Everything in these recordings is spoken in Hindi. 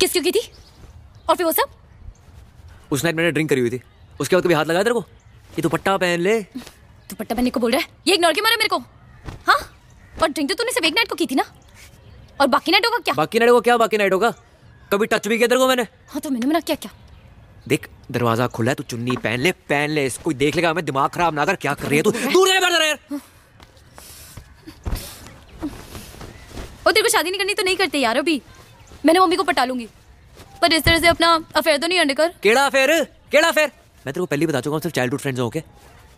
किस क्यों की थी? और फिर वो सब? उस नाइट मैंने ड्रिंक करी हुई थी। उसके बाद कभी हाथ लगाया तेरे को? ये तो पट्टा पहन ले। दुपट्टा पहनने को बोल रहा है? ये इग्नोर क्यों मारा मेरे को? हाँ? और ड्रिंक तो तूने सिर्फ़ एक नाइट को की थी ना? और बाकी नाइटों का क्या? बाकी नाइट को क्या? बाकी नाइट होगा। कभी टच भी किया तेरे को मैंने? हाँ तो मैंने मना क्या क्या? देख दरवाज़ा खुला है तू चुन्नी पहन ले पहन ले कोई देख लेगा हमें दिमाग खराब ना कर क्या कर रही है तू? दूर रह बैठ यार और तेरे को शादी नहीं करनी तो नहीं करते यार अभी। मैंने मम्मी को पटा लूँगी। पर इस तरह से अपना अफेयर तो नहीं अंडे कर। केड़ा अफेयर केड़ा अफेयर मैं तेरे को पहले बता चुका हूँ सिर्फ़ चाइल्डहुड फ्रेंड्स हो के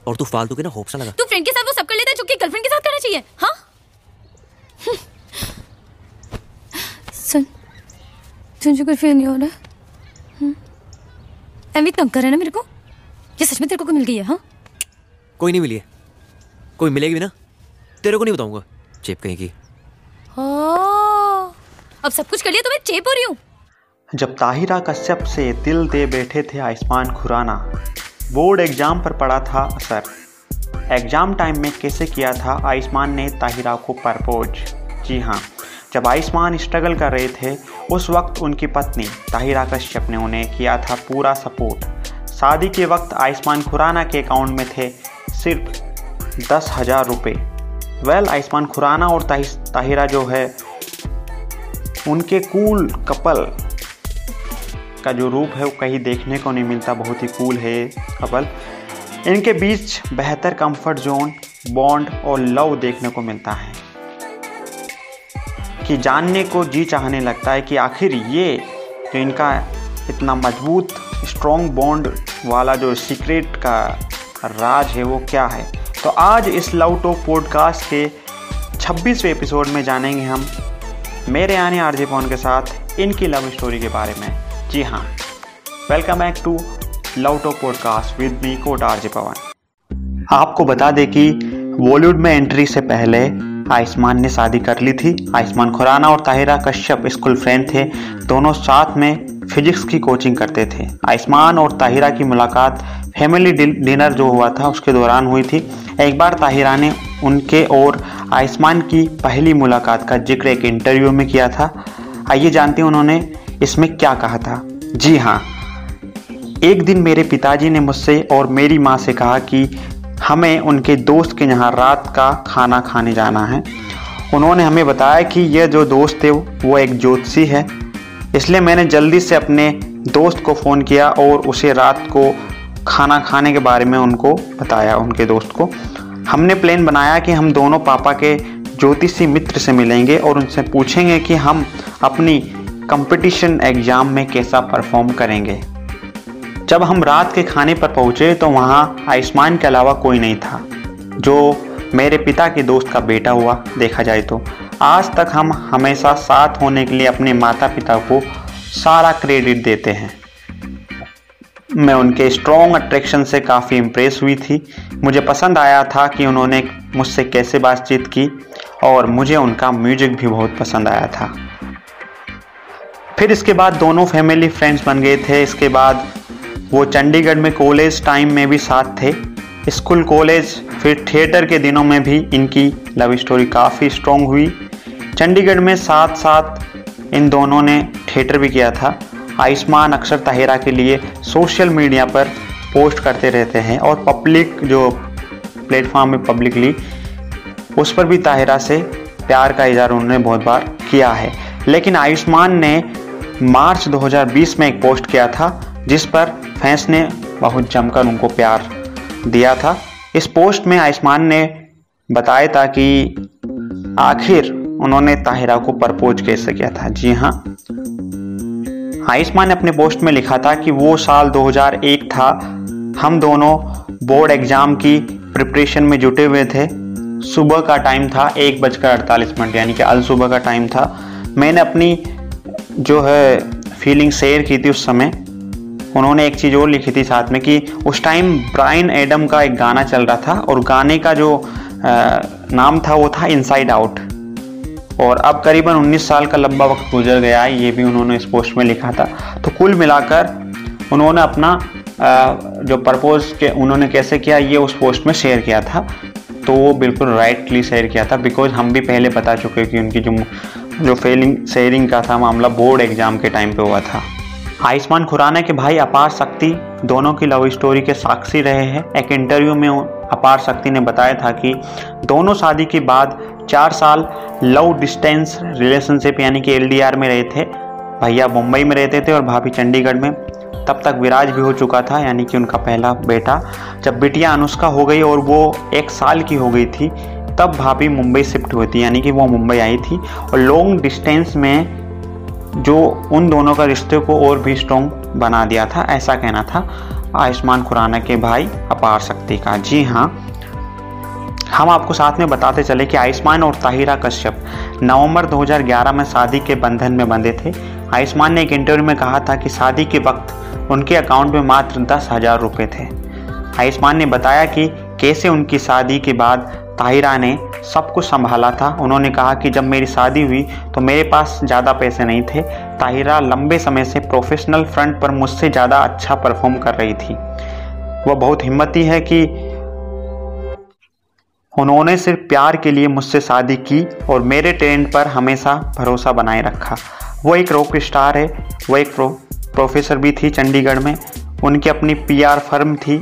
और तू फालतू के ना होप सा लगा। तू फ्रेंड के साथ वो सब कर लेता है जो कि गर्लफ्रेंड के साथ करना चाहिए हाँ? सुन तुझे कोई फील नहीं हो रहा? एमी तंग कर रहा है ना मेरे को? ये सच में तेरे को कोई मिल गई है हाँ? कोई नहीं मिली है। कोई मिलेगी भी ना? तेरे को नहीं बताऊँगा। चेप कहीं की। अब सब कुछ कर लिया तो मैं चेप हो रही हूँ। जब ताहिरा कश्यप से दिल दे बैठे थे आयुष्मान खुराना, बोर्ड एग्ज़ाम पर पड़ा था असर। एग्ज़ाम टाइम में कैसे किया था आयुष्मान ने ताहिरा को प्रपोज? जी हाँ जब आयुष्मान स्ट्रगल कर रहे थे, उस वक्त उनकी पत्नी ताहिरा कश्यप ने उन्हें किया था पूरा सपोर्ट। शादी के वक्त आयुष्मान खुराना के अकाउंट में थे सिर्फ़ दस हज़ार रुपये वेल, आयुष्मान खुराना और ताहिरा जो है उनके कूल कपल का जो रूप है वो कहीं देखने को नहीं मिलता, बहुत ही कूल है कपल। इनके बीच बेहतर कंफर्ट जोन बॉन्ड और लव देखने को मिलता है। कि जानने को जी चाहने लगता है कि आखिर ये जो इनका इतना मज़बूत स्ट्रॉन्ग बॉन्ड वाला जो सीक्रेट का राज है वो क्या है? तो आज इस लव टॉक पॉडकास्ट के 26वें एपिसोड में जानेंगे हम मेरे यानी आरजे पवन के साथ इनकी लव स्टोरी के बारे में। जी हाँ welcome back to love talk podcast with me coat RJ Pavan. आपको बता दें कि बॉलीवुड में एंट्री से पहले आयुष्मान ने शादी कर ली थी। आयुष्मान खुराना और ताहिरा कश्यप स्कूल फ्रेंड थे। दोनों साथ में फिजिक्स की कोचिंग करते थे। आयुष्मान और ताहिरा की मुलाकात फैमिली डिनर जो हुआ था, उसके दौरान हुई थी। एक बार ताहिरा ने उनके और आयुष्मान की पहली मुलाकात का ज़िक्र एक इंटरव्यू में किया था। आइए जानते हैं उन्होंने इसमें क्या कहा था। जी हाँ एक दिन मेरे पिताजी ने मुझसे और मेरी माँ से कहा कि हमें उनके दोस्त के यहाँ रात का खाना खाने जाना है। उन्होंने हमें बताया कि यह जो दोस्त है वो एक ज्योतिषी है। इसलिए मैंने जल्दी से अपने दोस्त को फ़ोन किया और उसे रात को खाना खाने के बारे में उनको बताया, उनके दोस्त को। हमने प्लान बनाया कि हम दोनों पापा के ज्योतिषी मित्र से मिलेंगे और उनसे पूछेंगे कि हम अपनी कंपटीशन एग्ज़ाम में कैसा परफॉर्म करेंगे। जब हम रात के खाने पर पहुँचे तो वहाँ आयुष्मान के अलावा कोई नहीं था, जो मेरे पिता के दोस्त का बेटा हुआ, देखा जाए तो। आज तक हम हमेशा साथ होने के लिए अपने माता पिता को सारा क्रेडिट देते हैं। मैं उनके स्ट्रॉन्ग अट्रैक्शन से काफ़ी इम्प्रेस हुई थी। मुझे पसंद आया था कि उन्होंने मुझसे कैसे बातचीत की और मुझे उनका म्यूज़िक भी बहुत पसंद आया था। फिर इसके बाद दोनों फैमिली फ्रेंड्स बन गए थे। इसके बाद वो चंडीगढ़ में कॉलेज टाइम में भी साथ थे। स्कूल कॉलेज फिर थिएटर के दिनों में भी इनकी लव स्टोरी काफ़ी स्ट्रॉन्ग हुई। चंडीगढ़ में साथ साथ इन दोनों ने थिएटर भी किया था। आयुष्मान अक्सर ताहिरा के लिए सोशल मीडिया पर पोस्ट करते रहते हैं और पब्लिक जो प्लेटफॉर्म है पब्लिकली उस पर भी ताहिरा से प्यार का इजहार उन्होंने बहुत बार किया है। लेकिन आयुष्मान ने मार्च 2020 में एक पोस्ट किया था, जिस पर फैंस ने बहुत जमकर उनको प्यार दिया था। इस पोस्ट में आयुष्मान ने बताया था कि आखिर उन्होंने ताहिरा को प्रपोज कैसे किया था? जी हाँ। आयुष्मान ने अपने पोस्ट में लिखा था कि वो साल 2001 था। हम दोनों बोर्ड एग्ज़ाम की प्रिपरेशन में जुटे हुए थे। सुबह का टाइम था एक बजकर अड़तालीस मिनट यानी कि अल सुबह का टाइम था। मैंने अपनी जो है फीलिंग शेयर की थी उस समय। उन्होंने एक चीज़ और लिखी थी साथ में कि उस टाइम ब्राइन एडम का एक गाना चल रहा था और गाने का जो आ, नाम था वो था इनसाइड आउट और अब करीबन 19 साल का लंबा वक्त गुजर गया है, ये भी उन्होंने इस पोस्ट में लिखा था। तो कुल मिलाकर उन्होंने अपना जो प्रपोज के, उन्होंने कैसे किया, ये उस पोस्ट में शेयर किया था। तो वो बिल्कुल राइटली शेयर किया था बिकॉज़ हम भी पहले बता चुके कि उनकी जो जो फेलिंग शेयरिंग का था मामला बोर्ड एग्ज़ाम के टाइम पे हुआ था। आयुष्मान खुराना के भाई अपार शक्ति, दोनों की लव स्टोरी के साक्षी रहे हैं। एक इंटरव्यू में अपार शक्ति ने बताया था कि दोनों शादी के बाद चार साल लव डिस्टेंस रिलेशनशिप यानी कि एलडीआर में रहे थे। भैया मुंबई में रहते थे और भाभी चंडीगढ़ में। तब तक विराज भी हो चुका था, यानी कि उनका पहला बेटा। जब बिटिया अनुष्का हो गई और वो एक साल की हो गई थी, तब भाभी मुंबई शिफ्ट हुई थी, यानी कि वो मुंबई आई थी। और लॉन्ग डिस्टेंस में जो उन दोनों का रिश्ते को और भी स्ट्रॉन्ग बना दिया था, ऐसा कहना था। आयुष्मान खुराना के भाई अपार शक्ति का। जी हाँ। हम आपको साथ में बताते चले कि आयुष्मान और ताहिरा कश्यप नवंबर 2011 में शादी के बंधन में बंधे थे। आयुष्मान ने एक इंटरव्यू में कहा था कि शादी के वक्त उनके अकाउंट में मात्र दस हज़ार रुपये थे। आयुष्मान ने बताया कि कैसे उनकी शादी के बाद ताहिरा ने सब कुछ संभाला था। उन्होंने कहा कि जब मेरी शादी हुई तो मेरे पास ज़्यादा पैसे नहीं थे। ताहिरा लंबे समय से प्रोफेशनल फ्रंट पर मुझसे ज़्यादा अच्छा परफॉर्म कर रही थी। वह बहुत हिम्मती है कि उन्होंने सिर्फ़ प्यार के लिए मुझसे शादी की और मेरे टैलेंट पर हमेशा भरोसा बनाए रखा। वो एक रॉक स्टार है। वो एक प्रो, प्रोफेसर भी थी चंडीगढ़ में। उनकी अपनी पीआर फर्म थी।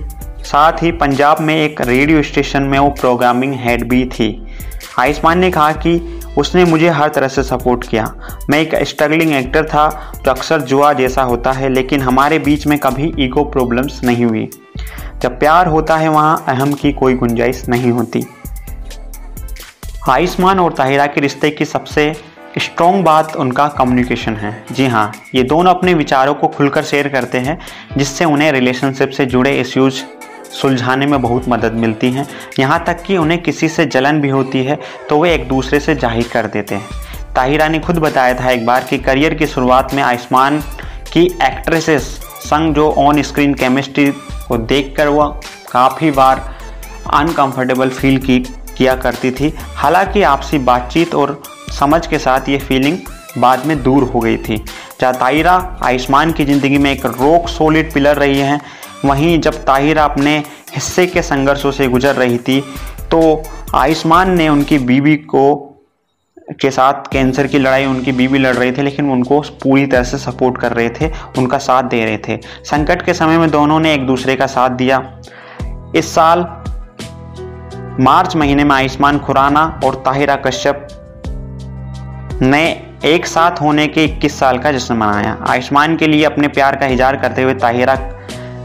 साथ ही पंजाब में एक रेडियो स्टेशन में वो प्रोग्रामिंग हेड भी थी। आयुष्मान ने कहा कि उसने मुझे हर तरह से सपोर्ट किया। मैं एक स्ट्रगलिंग एक्टर था, जो अक्सर जुआ जैसा होता है, लेकिन हमारे बीच में कभी ईगो प्रॉब्लम्स नहीं हुई। जब प्यार होता है, वहाँ अहम की कोई गुंजाइश नहीं होती। आयुष्मान और ताहिरा के रिश्ते की सबसे स्ट्रॉन्ग बात उनका कम्युनिकेशन है। जी हाँ ये दोनों अपने विचारों को खुलकर शेयर करते हैं, जिससे उन्हें रिलेशनशिप से जुड़े इश्यूज़ सुलझाने में बहुत मदद मिलती है। यहाँ तक कि उन्हें किसी से जलन भी होती है तो वे एक दूसरे से ज़ाहिर कर देते हैं। ताहिरा ने खुद बताया था एक बार कि करियर की शुरुआत में आयुष्मान की एक्ट्रेसेस संग जो ऑन स्क्रीन केमिस्ट्री को देखकर वह काफ़ी बार अनकंफर्टेबल फील की, किया करती थी। हालाँकि आपसी बातचीत और समझ के साथ ये फीलिंग बाद में दूर हो गई थी। जहाँ ताहिरा आयुष्मान की ज़िंदगी में एक रोक सॉलिड पिलर रही हैं। वहीं जब ताहिरा अपने हिस्से के संघर्षों से गुजर रही थी तो आयुष्मान ने उनकी बीवी को के साथ कैंसर की लड़ाई, उनकी बीवी लड़ रही थी, लेकिन उनको पूरी तरह से सपोर्ट कर रहे थे, उनका साथ दे रहे थे। संकट के समय में दोनों ने एक दूसरे का साथ दिया। इस साल मार्च महीने में आयुष्मान खुराना और ताहिरा कश्यप ने एक साथ होने के 21 साल का जश्न मनाया। आयुष्मान के लिए अपने प्यार का इजहार करते हुए ताहिरा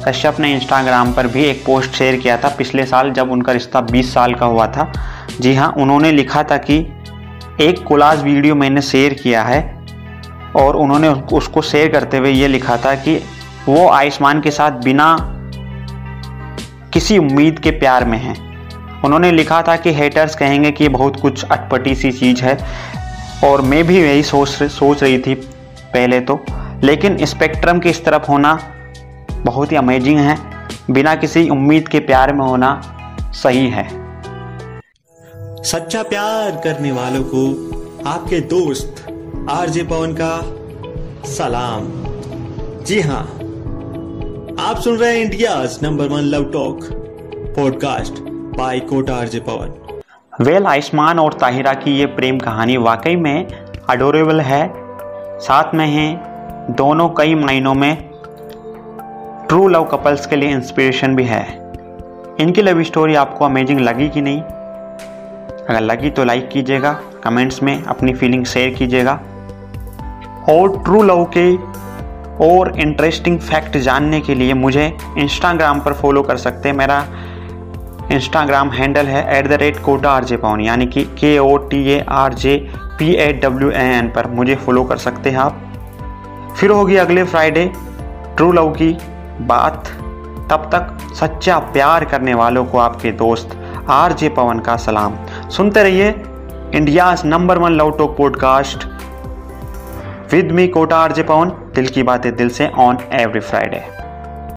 कश्यप ने इंस्टाग्राम पर भी एक पोस्ट शेयर किया था पिछले साल जब उनका रिश्ता 20 साल का हुआ था। जी हाँ उन्होंने लिखा था कि एक कोलाज वीडियो मैंने शेयर किया है और उन्होंने उसको शेयर करते हुए ये लिखा था कि वो आयुष्मान के साथ बिना किसी उम्मीद के प्यार में हैं। उन्होंने लिखा था कि हेटर्स कहेंगे कि ये बहुत कुछ अटपटी सी चीज़ है और मैं भी यही सोच सोच रही थी पहले तो। लेकिन स्पेक्ट्रम की इस तरफ़ होना बहुत ही अमेजिंग है। बिना किसी उम्मीद के प्यार में होना सही है। सच्चा प्यार करने वालों को आपके दोस्त आरजे पवन का सलाम। जी हाँ आप सुन रहे हैं India number one love talk podcast by Kota RJ Pawan. Well Ayushmann और ताहिरा की ये प्रेम कहानी वाकई में अडोरेबल है। साथ में है दोनों कई महीनों में ट्रू लव कपल्स के लिए इंस्पिरेशन भी है। इनकी लव स्टोरी आपको अमेजिंग लगी कि नहीं? अगर लगी तो लाइक कीजिएगा कमेंट्स में अपनी फीलिंग शेयर कीजिएगा। और ट्रू लव के और इंटरेस्टिंग फैक्ट जानने के लिए मुझे इंस्टाग्राम पर फॉलो कर सकते हैं। मेरा इंस्टाग्राम हैंडल है at the rate Kota R J Pawan यानी कि K O T A R J P A W A N पर मुझे फॉलो कर सकते हैं आप। फिर होगी अगले फ्राइडे ट्रू लव की बात। तब तक सच्चा प्यार करने वालों को आपके दोस्त आर जे पवन का सलाम। सुनते रहिए India number one love talk podcast. With me Kota R J Pawan, दिल की बातें दिल से ऑन एवरी फ्राइडे